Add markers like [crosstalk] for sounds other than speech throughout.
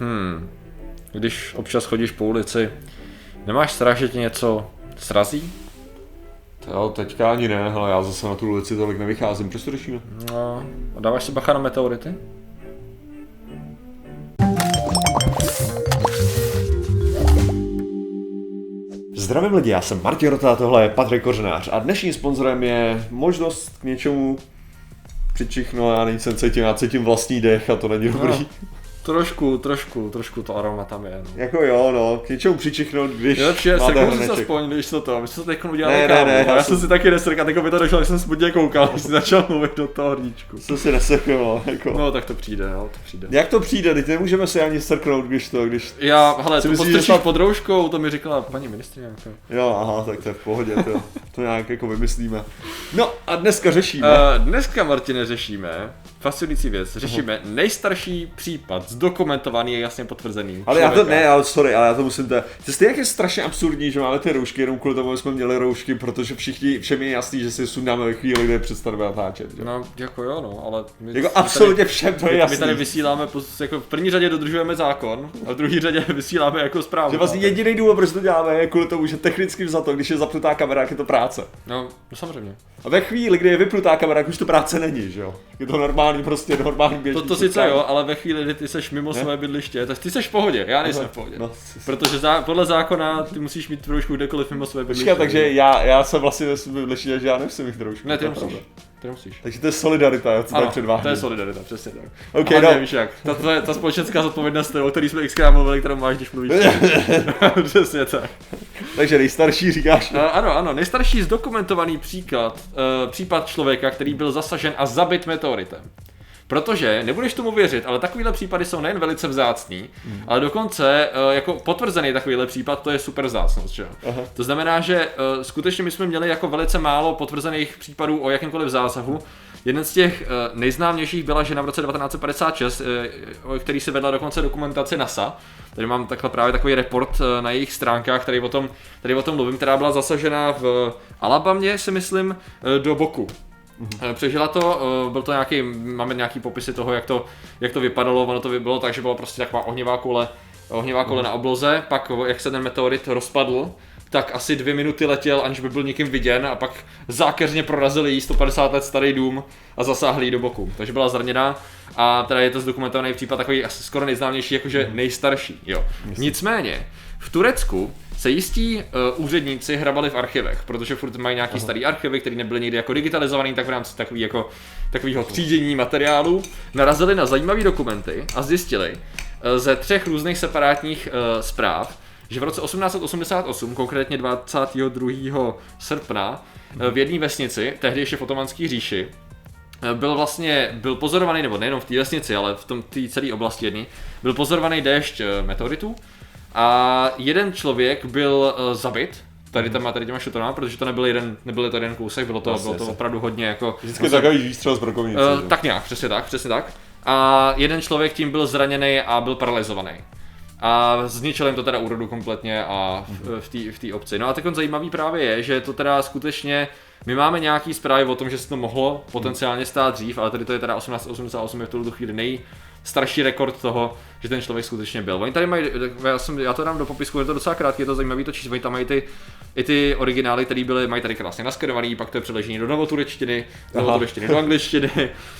Hmm. Když občas chodíš po ulici, nemáš strach, že tě něco srazí? Jo, teďka ani ne, ale já zase na tu ulici tolik nevycházím. Proč to řešíme? No, a dáváš si bacha na meteority? Zdravím lidi, já jsem Martin Rota, tohle je Patrik Kořenář a dnešním sponzorem je možnost k něčemu přičichnout, já nejsem cítím, já cítím vlastní dech a to není dobrý. No. [laughs] Trošku, trošku, trošku to aroma tam je. No. Jako jo, no, k něčemu přičichnout, když je, máte seknu si aspoň, když to to, my jsme to teď udělali Ne, ne, kávu, ne, a já já jsem- jsem si taky nesrkat, jako by to došlo, když jsem smutně koukal, když jsi začal mluvit do toho hrníčku. Co si neseknul, jako. No tak to přijde, jo, to přijde. Jak to přijde, teď nemůžeme si ani strknout, když to, když... Já, hele, Si to postrčíš snad- pod rouškou, to mi říkala paní ministrině. Jako. Jo, aha, tak to je v pohodě, to, to nějak jako vymyslíme. No a dneska řešíme. Uh, dneska, Martine, řešíme fascinující věc. Řešíme nejstarší případ, zdokumentovaný a jasně potvrzený. Ale já to, člověka. ne, ale sorry, ale já to musím, to, to stejně jak je strašně absurdní, že máme ty roušky, jenom kvůli tomu jsme měli roušky, protože všichni, všem je jasný, že si sundáme ve chvíli, kdy přestaneme natáčet. Že? No, jako jo, no, ale... My, Jako my absolutně všem to Tady, je my, jasný. my tady vysíláme, jako v první řadě dodržujeme zákon, a v druhé řadě [laughs] vysíláme jako zprávu. Že vlastně jediný důvod, proč to děláme, je kvůli tomu, že technicky za to, když je zapnutá kamera, je to práce. No, no samozřejmě. A ve chvíli, kdy je vypnutá kamera, už to práce není, že jo? Je to normální, prostě normální běžný. To, to sice jo, ale ve chvíli, kdy ty seš mimo Ne? své bydliště, tak ty seš v pohodě, já nejsem v pohodě. No, Protože zá, podle zákona ty musíš mít trošku kdekoliv mimo své bydliště. Počkej, takže já, já jsem vlastně nesmyšlel, že já nemusím mít trošku. Ne, ty nemusíš. pravda. Ty nemusíš. Takže to je solidarita, co tady Ano, předvádím. to je solidarita, přesně tak. OK, Ale no. ne, víš jak, ta, ta, ta společenská zodpovědnost, o který jsme xkrát mluvili, kterou máš, když mluvíš. [laughs] [laughs] přesně tak. Takže nejstarší říkáš. Uh, ano, ano, nejstarší zdokumentovaný příklad, uh, případ člověka, který byl zasažen a zabit meteoritem. Protože, nebudeš tomu věřit, ale takovýhle případy jsou nejen velice vzácný, Hmm. ale dokonce uh, jako potvrzený takovýhle případ, to je super vzácnost, že. Aha. To znamená, že uh, skutečně my jsme měli jako velice málo potvrzených případů o jakémkoliv zásahu. Jeden z těch uh, nejznámějších byla žena v roce 1956, uh, o který se vedla dokonce dokumentace NASA. Tady mám takhle právě takový report uh, na jejich stránkách, který o tom, tady o tom mluvím, která byla zasažena v Alabamě, si myslím, do boku. Eh, Přežila to, eh, byl to nějaký, máme nějaký popisy toho, jak to, jak to vypadalo, ono to bylo tak, že byla prostě taková ohnivá koule, ohnivá koule na obloze, pak jak se ten meteorit rozpadl, tak asi dvě minuty letěl, aniž by byl nikým viděn a pak zákeřně prorazili jí 150 let starý dům a zasáhli do boku. Takže byla zraněná a teda je to zdokumentovaný případ takový asi skoro nejznámější, jakože nejstarší. Jo. Nicméně, v Turecku se jistí uh, úředníci hrabali v archivech, protože furt mají nějaký starý archivy, které nebyly někdy jako digitalizovaný, tak v rámci takový jako, takového třídění materiálu narazili na zajímavé dokumenty a zjistili uh, ze třech různých separátních uh, zpráv, že v roce 1888, konkrétně 22. srpna, uh, v jedné vesnici, tehdy ještě v otomanské říši, eh, byl vlastně, byl pozorovaný, nebo nejenom v té vesnici, ale v tom té celé oblasti jedný, byl pozorovaný déšť eh, meteoritů a jeden člověk byl zabit, tady tam má tady těma šutrama, protože to nebyl jeden, nebyl to jeden kousek, bylo to, Jasně, bylo to opravdu hodně jako... Vždycky takový výstřel z brokovnice. Uh, tak nějak, přesně tak, přesně tak. A jeden člověk tím byl zraněný a byl paralizovaný. A zničil jim to teda úrodu kompletně a v, v té v té obci. No a tak zajímavý právě je, že to teda skutečně, my máme nějaký zprávy o tom, že se to mohlo potenciálně stát dřív, ale tady to je teda 1888 je v tuhle chvíli nejstarší rekord toho, že ten člověk skutečně byl. Oni tady mají, já, jsem, já to dám do popisku, je to docela krátký, je to zajímavý to číslo, oni tam mají ty, i ty originály, které byly, mají tady krásně naskenovaný, pak to je přeložení do novoturečtiny, z novoturečtiny do angličtiny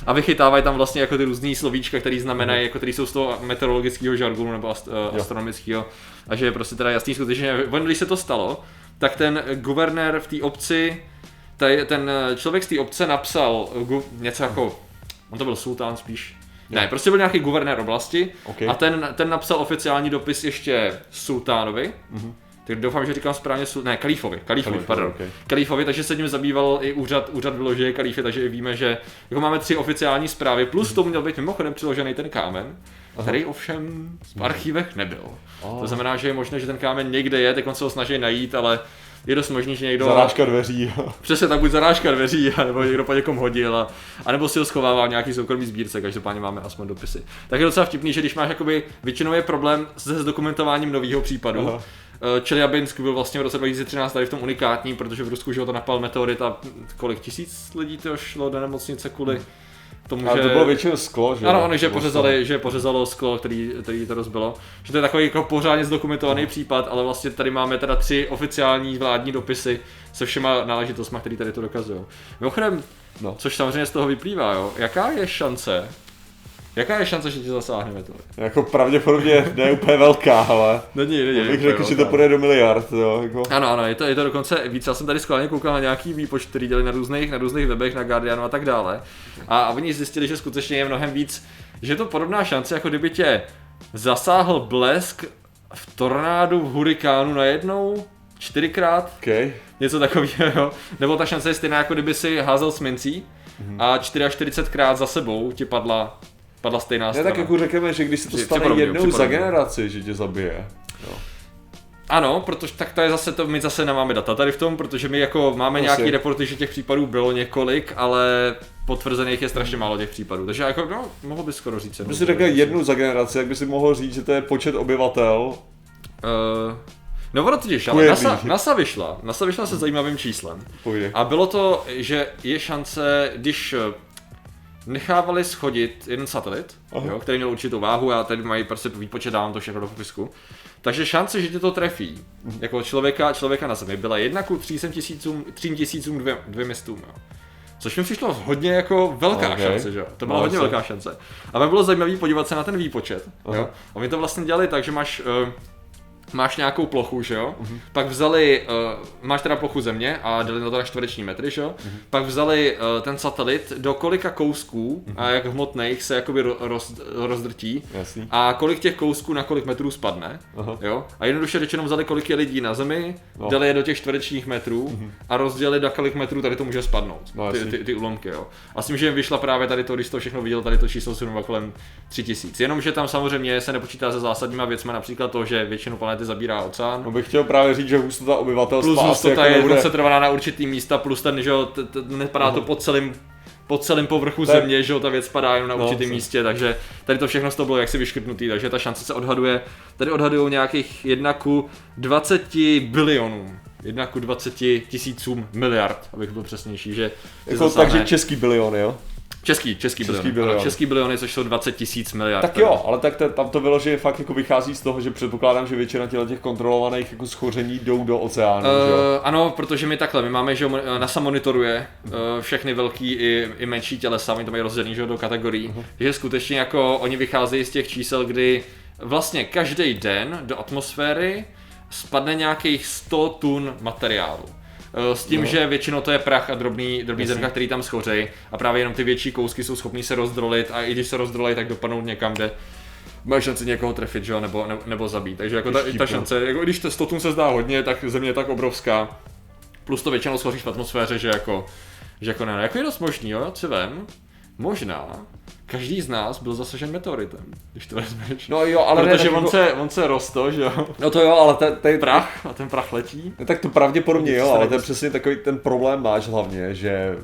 a vychytávají tam vlastně jako ty různý slovíčka, které znamenají, jako které jsou z toho meteorologického žargonu nebo ast, uh, astronomického. A že je prostě teda jasný skutečně, on, když se to stalo, tak ten guvernér v té obci, taj, ten člověk z té obce napsal gu, něco jako, on to byl sultán spíš, ne, prostě byl nějaký guvernér oblasti OK. a ten, ten napsal oficiální dopis ještě sultánovi, tak doufám, že říkám správně, sul- ne, kalífovi, kalífovi, Kalífovi, pardon. OK. Kalífovi, takže se tím zabýval i úřad, úřad vyložený kalífy, takže i víme, že jako máme tři oficiální zprávy, plus tomu měl být mimochodem přiložený ten kámen, který ovšem v archívech nebyl. To znamená, že je možné, že ten kámen někde je, tak on se ho snaží najít, ale je dost možný, že někdo... Zarážka dveří. Přesně tak, buď zarážka dveří, [laughs] nebo někdo po někom hodil, a, anebo si ho schovává v nějaký soukromý sbírce, každopádně máme aspoň dopisy. Tak je docela vtipný, že když máš jakoby, většinou je problém se zdokumentováním nového případu. Aha. Eh, Čeliabinsk byl vlastně v roce 2013 tady v tom unikátní, protože v Rusku že ho to napal meteorit a kolik tisíc lidí to šlo do nemocnice kvůli tomu, Ale že... to bylo většinou sklo, že? Ano, ano, že pořezali, že pořezalo sklo, který, který to rozbilo. Že to je takový jako pořádně zdokumentovaný No. případ, ale vlastně tady máme teda tři oficiální vládní dopisy se všema náležitostmi, které tady to dokazují. Mimochodem, No. což samozřejmě z toho vyplývá, jo, jaká je šance, jaká je šance, že ti zasáhne meteorit? Jako pravděpodobně ne úplně velká, ale Není, není. já bych řekl, že to půjde do miliard, jo, jako. Ano, ano, je to, je to dokonce víc. Já jsem tady schválně koukal na nějaký výpočet, který dělali na různých, na různých webech, na Guardianu a tak dále. A, a oni zjistili, že skutečně je mnohem víc, že je to podobná šance, jako kdyby tě zasáhl blesk v tornádu, v hurikánu najednou, čtyřikrát, OK. něco takového, jo. Nebo ta šance je stejná, jako kdyby si házel s mincí a 44krát za sebou ti padla, padla stejná Ne, strana. tak jako řekneme, že když se to stane připadobně, jednou za generaci, že tě zabije. Jo. Ano, protože tak to je zase to, my zase nemáme data tady v tom, protože my jako máme Asi. nějaký reporty, že těch případů bylo několik, ale potvrzených je strašně málo těch případů. Takže jako, no, mohl bys skoro říct. Kdyby si řekl jednu za generaci, jak by si mohl říct, že to je počet obyvatel. Uh, no ono totiž, ale. NASA, NASA vyšla, NASA vyšla se zajímavým číslem. Pojde. A bylo to, že je šance, když eh, nechávali schodit jeden satelit, Aha. jo, který měl určitou váhu a tady mají prostě výpočet, dávám to všechno do popisku. Takže šance, že tě to trefí, Mhm. jako člověka, člověka na Zemi, byla jedna ku 300 tisícům, 3 tisícům dvě, dvě městům. Jo. Což mi přišlo hodně jako velká Ok. šance, že jo? To byla No, hodně jasně. velká šance. A pak bylo zajímavé podívat se na ten výpočet. Aha. Jo? A my to vlastně dělali tak, že máš uh, máš nějakou plochu, že jo? Mhm. Pak vzali, uh, máš teda plochu země a dali na to na čtvereční metry, že jo? Mhm. Pak vzali uh, ten satelit, do kolika kousků a jak hmotných se jakoby ro- roz, rozdrtí Jasný. a kolik těch kousků na kolik metrů spadne, Aha. jo? A jednoduše řečeno vzali, kolik je lidí na zemi, No. dali je do těch čtverečních metrů a rozdělili, do kolik metrů tady to může spadnout, No, ty, ty, ty úlomky, jo? A s tím, že jim vyšla právě tady to, když to všechno viděl, tady to číslo zhruba kolem 3000. Jenomže tam samozřejmě se nepočítá se zásadníma věcma, například to, že většinu planety zabírá oceán, No bych chtěl právě říct, že hustota obyvatelstva plus asi hustota jako je nebude... koncentrovaná na určitý místa, plus ten, že jo, nepadá to Aha. pod celým pod celým povrchu je- země, že jo, ta věc padá jenom na No, určitém místě, takže tady to všechno z toho bylo jaksi vyškrtnutý, takže ta šance se odhaduje, tady odhadují nějakých 1 ku 20 bilionům, 1 ku 20 tisícům miliard, abych byl přesnější, že Jako, takže český biliony, jo? Český, český, český biliony. Ano, český biliony, což jsou 20 tisíc miliard. Tak jo, ale tak to, tam to bylo, že fakt jako vychází z toho, že předpokládám, že většina těch kontrolovaných jako schoření jdou do oceánu, že? Uh, ano, protože my takhle, my máme, že mon- NASA monitoruje uh, všechny velký i, i menší tělesa, oni to mají rozdělený že do kategorií, Mhm. že skutečně jako oni vycházejí z těch čísel, kdy vlastně každý den do atmosféry spadne nějakých 100 tun materiálu. Eh, S tím, No. že většinou to je prach a drobný, drobný zrnka, který tam schořejí a právě jenom ty větší kousky jsou schopný se rozdrolit a i když se rozdrolí, tak dopadnou někam, kde má šanci někoho trefit, že jo, nebo, nebo, nebo zabít. Takže jako ta, ta šance, jako když to 100 tun se zdá hodně, tak země je tak obrovská. Plus to většinou schoří v atmosféře, že jako, že jako ne, jako je dost možný, jo, co vem, možná každý z nás byl zasažen meteoritem, když to vezmeš. No jo, ale ne, Protože tak on, jako- se, on se rosto, že jo, No to jo, ale te, te, [laughs] prach a ten prach letí. No, tak to pravděpodobně jo, ale to je nemusí. přesně takový ten problém máš hlavně, že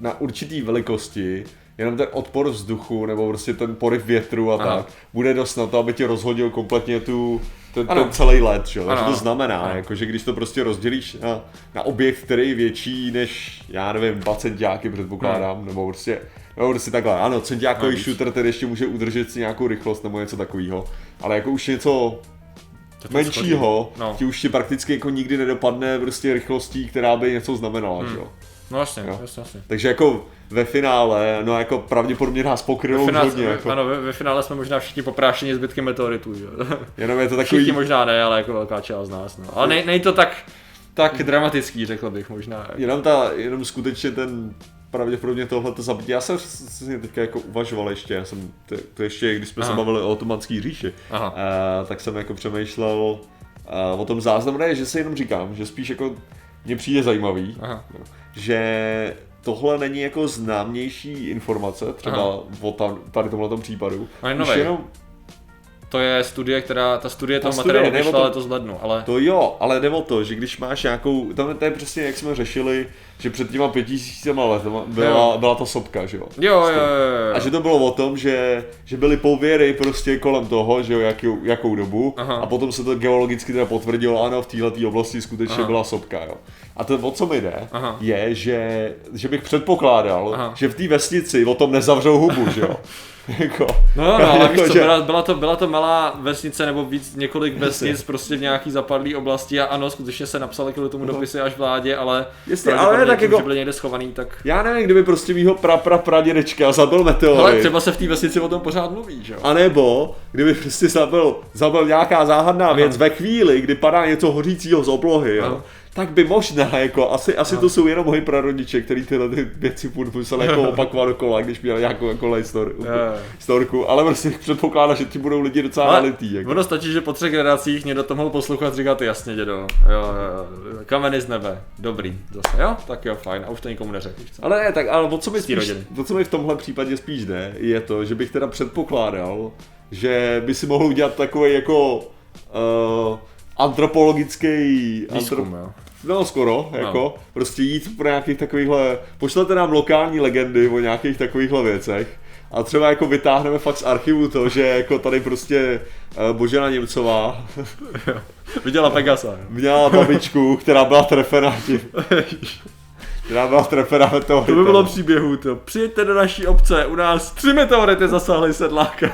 na určitý velikosti jenom ten odpor vzduchu nebo prostě ten poryv větru a Ano. tak bude dost na to, aby ti rozhodil kompletně tu, ten, Ano. ten celý let, že? jo? Ano, Takže to ano. znamená, Ano. jako, že když to prostě rozdělíš na, na objekt, který je větší než, já nevím, 2 centiáky předpokládám, nebo prostě, nebo prostě takhle, ano, centiákový No, shooter, který ještě může udržet si nějakou rychlost nebo něco takového, ale jako už něco menšího. No. ti už ti prakticky jako nikdy nedopadne prostě rychlostí, která by něco znamenala, Hmm. že jo. No jasně, Jo. jasně, jasně. Takže jako ve finále, no jako pravděpodobně nás pokryjou Ve finále, hodně, jako, Ano, ve, ve, finále jsme možná všichni poprášeni zbytky meteoritů, že jo. [laughs] jenom je to Všichni takový, možná ne, ale jako velká část z nás, no. Ale nej, nej to tak, tak dramatický, řekl bych možná. jenom ta, jenom skutečně ten pravděpodobně tohle to zabití. Já jsem si teďka jako uvažoval ještě, já jsem to, to ještě, když jsme Aha. se bavili o otomanský říši, Aha. uh, tak jsem jako přemýšlel uh, o tom záznamu, ne, že si jenom říkám, že spíš jako mně přijde zajímavý, Aha. že tohle není jako známější informace, třeba Aha. o tam, tady tomhle případu. On je Už novej. jenom, to je studie, která, ta studie toho studie, materiálu vyšla letos v lednu, ale To jo, ale jde o to, že když máš nějakou, tam to je přesně jak jsme řešili, že před těma pěti tisícima letama byla, byla ta sopka, že jo. jo, jo, jo, jo. A že to bylo o tom, že, že byly pověry prostě kolem toho, že jo, jakou, jakou dobu. Aha. A potom se to geologicky teda potvrdilo, ano, v této oblasti skutečně Aha. byla sopka, jo. A to, o co mi jde, Aha. je, že, že bych předpokládal, Aha. že v té vesnici o tom nezavřou hubu, že jo. [laughs] [laughs] jako, No, no, ale víš jako, co, že- byla, byla, to, byla to malá vesnice nebo víc, několik vesnic prostě v nějaký zapadlý oblasti a ano, skutečně se napsali kvůli tomu dopisy až vládě, ale Jasně, ale tak tím, jako- že byli někde schovaný, tak... Já nevím, kdyby prostě mýho pra, pra, pradědečka zabil meteorit. Ale třeba se v té vesnici o tom pořád mluví, že jo? A nebo, kdyby prostě zabil, zabil nějaká záhadná věc ve chvíli, kdy padá něco hořícího z oblohy, jo, Aha. Tak by možná, jako, asi, asi to jsou jenom moji prarodiče, který tyhle ty věci furt museli jako opakovat dokola, když měli nějakou jako histor, jo. historku, ale prostě předpokládá, že ti budou lidi docela Ale nalitý, jako. ono stačí, že po třech generacích někdo to mohl poslouchat říkat jasně, dědo. Jo, jo. Kameny z nebe. Dobrý. Zase, jo? Tak jo, fajn. A už to nikomu co? Ale ne, tak ale o co mi spíš, o co mi v tomhle případě spíš jde, je to, že bych teda předpokládal, že by si mohl udělat takový jako uh, antropologický Výzkum, jo. No skoro, jako, prostě jít pro nějakých takovýchhle, pošlete nám lokální legendy o nějakých takovýchhle věcech a třeba jako vytáhneme fakt z archivu to, že jako tady prostě uh, Božena Němcová Viděla Pegasa. měla babičku, která byla trefena tím, která byla trefena meteoritem. To by bylo příběhu, to. Přijďte do naší obce, u nás tři meteority zasáhly sedláka.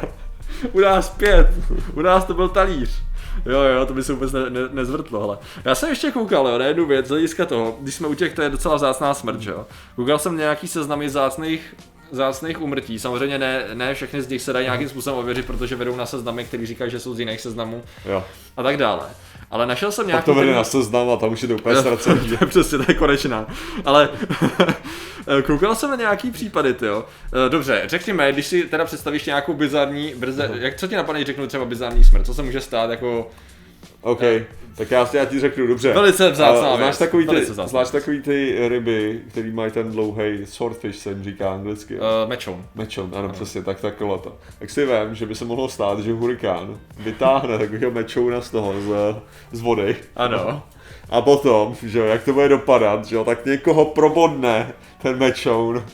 U nás pět, u nás to byl talíř. Jo, jo, to by se vůbec ne, ne, nezvrtlo, hele. Já jsem ještě koukal, jo, na jednu věc, z hlediska toho, když jsme u těch, to je docela vzácná smrt, jo. Koukal jsem nějaký seznamy vzácných zácných umrtí. Samozřejmě ne, ne všechny z nich se dají nějakým způsobem ověřit, protože vedou na seznamy, který říkají, že jsou z jiných seznamů Jo. a tak dále. Ale našel jsem Pak nějaký... to vede na seznam a tam už je to úplně ztracený. [laughs] to je přesně, to je konečná. Ale [laughs] koukal jsem na nějaký případy, jo. Dobře, řekněme, když si teda představíš nějakou bizarní, brze, jak co ti napadne, řeknu třeba bizarní smrt, co se může stát jako OK, tak já, já ti řeknu, dobře. Velice vzácná A Znáš takový, ty, vzácná znáš takový ty ryby, který mají ten dlouhý swordfish, se jim říká anglicky. uh, mečoun. Mečon, ano, přesně, tak takhle to. Tak si vím, že by se mohlo stát, že hurikán vytáhne takového mečouna z toho, z, z vody. Ano. A potom, že jo, jak to bude dopadat, že jo, tak někoho probodne ten mečoun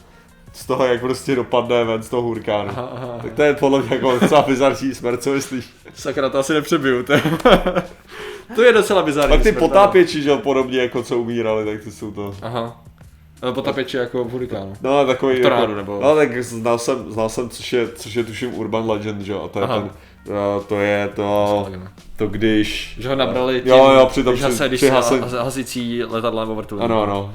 z toho, jak prostě dopadne ven z toho hurikánu. Aha, aha. Tak to je podle mě jako docela bizarní smrt, co myslíš? Sakra, to asi nepřebiju, to je, [laughs] to je docela bizarní Pak ty smrt, potápěči, že jo, podobně jako co umírali, tak ty jsou to. Aha. Eh, Potapěči jako v hurikánu. No, takový V jako, nebo- No, tak znal jsem, znal jsem, což je, což je tuším Urban Legend, že jo, a to je Aha. ten, a to je to, to když... Že ho nabrali tím, Jo, jo, při tom když, hase, když při se hase, has- hasicí letadlem o vrtulníku. ano, ano,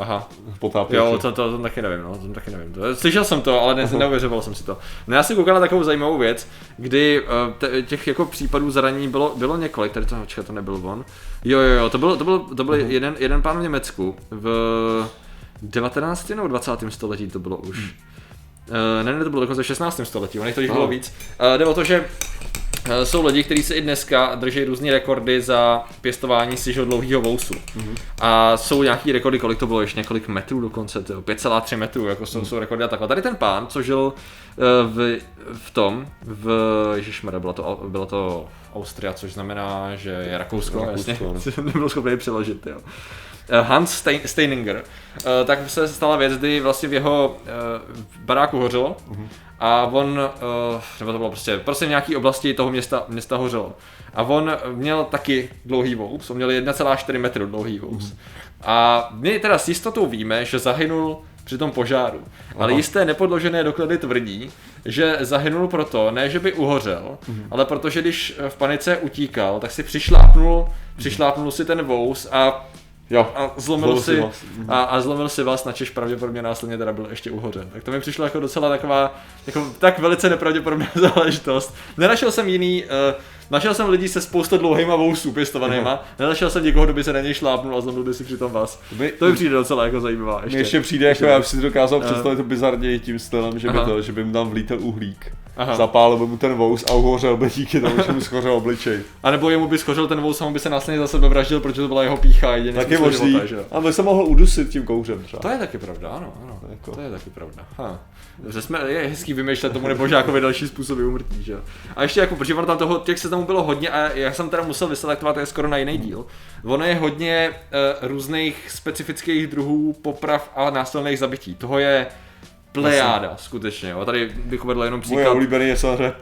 Aha. potápěči. Jo, to, to, to taky nevím, no, to taky nevím. To, slyšel jsem to, ale ne, neuvěřoval jsem si to. No já si koukal na takovou zajímavou věc, kdy te, těch jako případů zranění bylo, bylo několik, tady to, čekat, to nebyl on. Jo, jo, jo, to byl, to byl, to byl jeden, jeden pán v Německu v 19. nebo 20. století to bylo už. Uh, ne, ne, to bylo dokonce v 16. století, ono jich to již bylo Aha. víc. Uh, jde o to, že Eh, jsou lidi, kteří se i dneska drží různé rekordy za pěstování si dlouhého vousu. Mm-hmm. A jsou nějaký rekordy, kolik to bylo, ještě několik metrů dokonce, tyjo, 5,3 metrů, jako jsou, mm. jsou rekordy a takhle. Tady ten pán, co žil eh, v, v tom, v, ježišmarja, bylo to, bylo to Austria, což znamená, že je Rakousko, Rakousko, [laughs] jasně, nebyl schopný přeložit, jo. Eh, Hans Stein, Steininger, eh, tak se stala věc, kdy vlastně v jeho eh, baráku hořelo a on, eh, nebo to bylo prostě, prostě v nějaké oblasti toho města, města hořelo. A on měl taky dlouhý vous, on měl 1,4 metru dlouhý vous. A my teda s jistotou víme, že zahynul při tom požáru. Ale jisté nepodložené doklady tvrdí, že zahynul proto, ne že by uhořel, ale protože když v panice utíkal, tak si přišlápnul, přišlápnul si ten vous a Jo, a zlomil Zlomil si vás. a, a zlomil si vás, načež pravděpodobně následně teda byl ještě uhořen. Tak to mi přišlo jako docela taková, jako tak velice nepravděpodobná [laughs] záležitost. Nenašel jsem jiný, uh, našel jsem lidí se spousta dlouhýma vousů pěstovanýma, nenašel jsem někoho, kdo by se na něj šlápnul a zlomil by si přitom vás. My- To mi přijde docela jako zajímavá ještě. Mně ještě přijde, jako já bych si to dokázal Aha. představit to bizarněji tím stylem, že by, to, že by mu tam vlítl uhlík. Aha. zapálil by mu ten vous a uhořel by díky tomu, že mu schořel obličej. A nebo jemu by schořel ten vous a on by se následně za sebe vraždil, protože to byla jeho pícha jediný Tak je možný. A by se mohl udusit tím kouřem třeba. To je taky pravda, ano, ano. Jako. To je taky pravda. Ha. Že jsme, je hezký vymýšlet tomu nebo žákovi další způsoby umrtí, že A ještě jako, protože tam toho, těch seznamů bylo hodně a já jsem teda musel vyselektovat, to je skoro na jiný díl. Ono je hodně uh, různých specifických druhů poprav a násilných zabití. Toho je plejáda, skutečně. Jo. Tady bych uvedl jenom příklad. Moje oblíbený je samozřejmě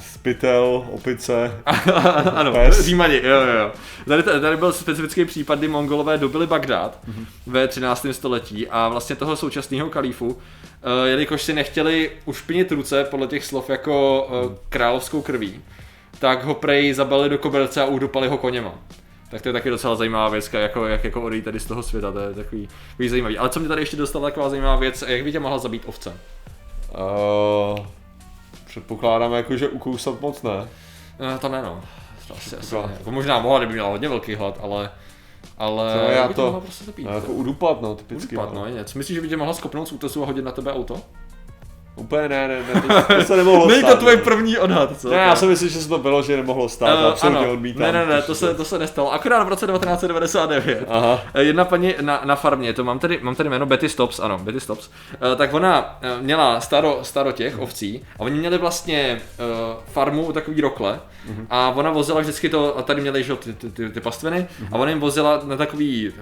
Spitel, opice, [laughs] ano, pes. Římani, jo, jo, jo. Tady, tady byl specifický případ, kdy Mongolové dobili Bagdád mm-hmm. ve 13. století a vlastně toho současného kalífu, uh, jelikož si nechtěli ušpinit ruce podle těch slov jako uh, královskou krví, tak ho prej zabali do koberce a udupali ho koněma. Tak to je taky docela zajímavá věc, jako, jak jako odejít tady z toho světa, to je takový, takový zajímavý. Ale co mě tady ještě dostala taková zajímavá věc, jak by tě mohla zabít ovce? Uh, předpokládám jako, že ukousat moc ne. Uh, to ne no. To asi, asi ne. Jako možná mohla, kdyby měla hodně velký hlad, ale ale to já to, prostě zapít, no, jako udupat, no, typicky. Udupat, no, no něco. Myslíš, že by tě mohla skopnout z útesu a hodit na tebe auto? Úplně ne, ne, ne, to, [laughs] to se nemohlo Není to tvůj první odhad, co? Ne, já si myslím, že se to bylo, že nemohlo stát, uh, absolutně ano. odmítám. Ne, ne, ne, to se, to se nestalo, akorát v roce 1999. Aha. Eh, jedna paní na, na farmě, to mám tady, mám tady jméno Betty Stops, ano, Betty Stops, uh, tak ona uh, měla staro, staro těch ovcí a oni měli vlastně uh, farmu takový rokle uh-huh. a ona vozila vždycky to, a tady měli že, ty, ty, ty, ty pastviny uh-huh. a ona jim vozila na takový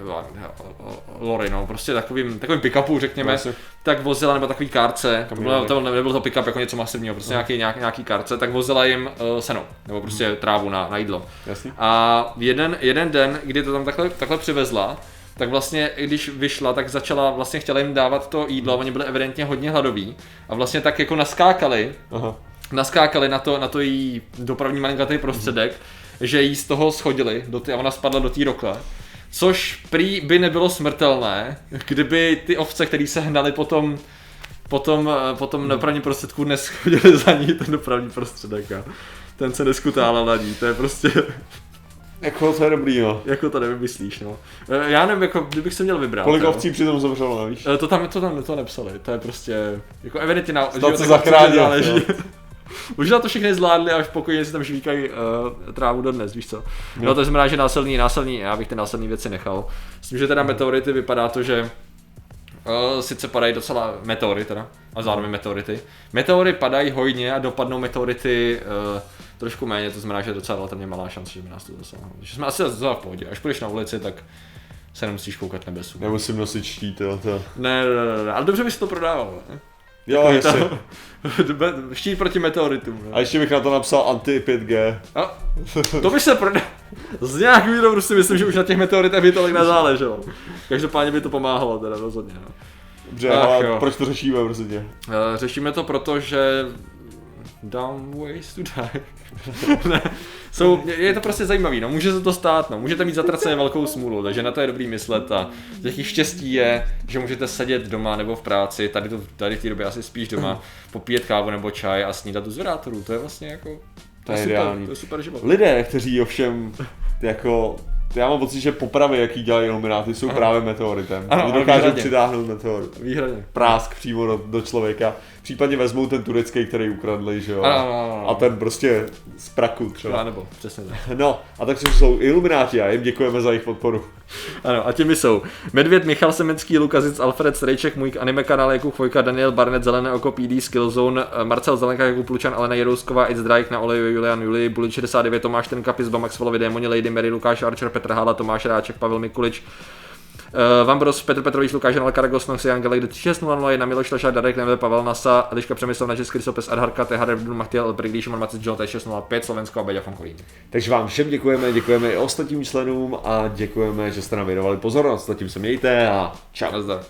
lory, no, prostě takovým, takovým pick-upu, řekněme, tak vozila, nebo takový kárce, to, to nebyl to pick jako něco masivního, prostě no. nějaký, nějaký, nějaký karce, tak vozila jim uh, seno, nebo prostě hmm. trávu na, na jídlo. Jasně. A jeden, jeden den, kdy to tam takhle, takhle přivezla, tak vlastně, když vyšla, tak začala, vlastně chtěla jim dávat to jídlo, oni byli evidentně hodně hladoví a vlastně tak jako naskákali, Aha. naskákali na to, na to její dopravní malinkatý prostředek, mm. že jí z toho schodili do ty, a ona spadla do té rokle. Což prý by nebylo smrtelné, kdyby ty ovce, které se hnaly potom potom, eh, potom dopravní prostředku neschodili za ní ten dopravní prostředek a ten se neskutálel na ní, to je prostě... Jako to je dobrý, jo. Jako to nevymyslíš, no. Eh, já nevím, jako kdybych se měl vybrat. Kolik ovcí přitom zemřelo, nevíš? Eh, to tam, to tam to nepsali, to je prostě, jako evidentně na život se zachránil, záleží. Možná [laughs] to všechny zvládli a v pokoji si tam žvíkají uh, trávu do dnes, víš co. No, no to znamená, že násilný, násilný, já bych ty násilné věci nechal. Myslím, že teda meteority vypadá to, že sice padají docela meteory teda, a zároveň meteority. Meteory padají hojně a dopadnou meteority uh, trošku méně, to znamená, že je docela relativně malá šance, že by nás to zasáhlo. Takže jsme asi docela v pohodě. Až půjdeš na ulici, tak se nemusíš koukat nebesu. Nemusím nosit štít, jo, to. Ne, ne, ne, ne, ale dobře bys to prodával, ne? Jo, jasně. [laughs] Štít proti meteoritům. A ještě bych na to napsal anti-5G. A, to by se prodal. [laughs] Z nějakého důvodu si myslím, že už na těch meteoritech by tolik nezáleželo. Každopádně by to pomáhalo teda rozhodně. No. Dobře, Ach, ale jo. proč to řešíme prostě? Řešíme to proto, že Down ways to die. [laughs] ne, jsou, je to prostě zajímavý, no, může se to stát, no, můžete mít zatraceně velkou smůlu, takže na to je dobrý myslet a jakých štěstí je, že můžete sedět doma nebo v práci, tady, to, tady v té době asi spíš doma, popíjet kávu nebo čaj a snídat u zvědátorů, to je vlastně jako, to, to je, super, ideální. to je super život. Lidé, kteří ovšem jako já mám pocit, že popravy, jaký dělají ilumináty, jsou Aha. právě meteoritem. Ano, dokážou přitáhnout meteorit. Výhradně. Prásk přímo do, do člověka. Případně vezmou ten turecký, který ukradli, že jo. Ano, ano, ano. A ten prostě z praku třeba. Já nebo, přesně tak. [laughs] No, a tak jsou ilumináti a jim děkujeme za jejich podporu. Ano, a těmi jsou Medvěd, Michal Semenský, Lukazic, Alfred Strejček, můj anime kanál Jakub Chvojka, Daniel Barnett, Zelené oko, PD, Skillzone, Marcel Zelenka, Jakub Plučan, Alena Jerousková, It's Drake, na oleju Julian Juli, Bullet 69, Tomáš Tenka, Pizba, Maxwellovi Démoni, Lady Mary, Lukáš Archer, Petr Hala, Tomáš Ráček, Pavel Mikulič, Uh, Vambros, Petr Petrovič, Lukáš Janal, Karagos, Noxy, Angelek, 3601, Miloš Leša, Darek, Neve, Pavel Nasa, Eliška Přemysl, Nažes, Krysopes, Adharka, THR, Dun, Machtiel, Brigdy, Šimon Macic, John, 605, Slovensko a Beďa Fonkolín. Takže vám všem děkujeme, děkujeme i ostatním členům a děkujeme, že jste nám věnovali pozornost. Zatím se mějte a čau. Nazdar.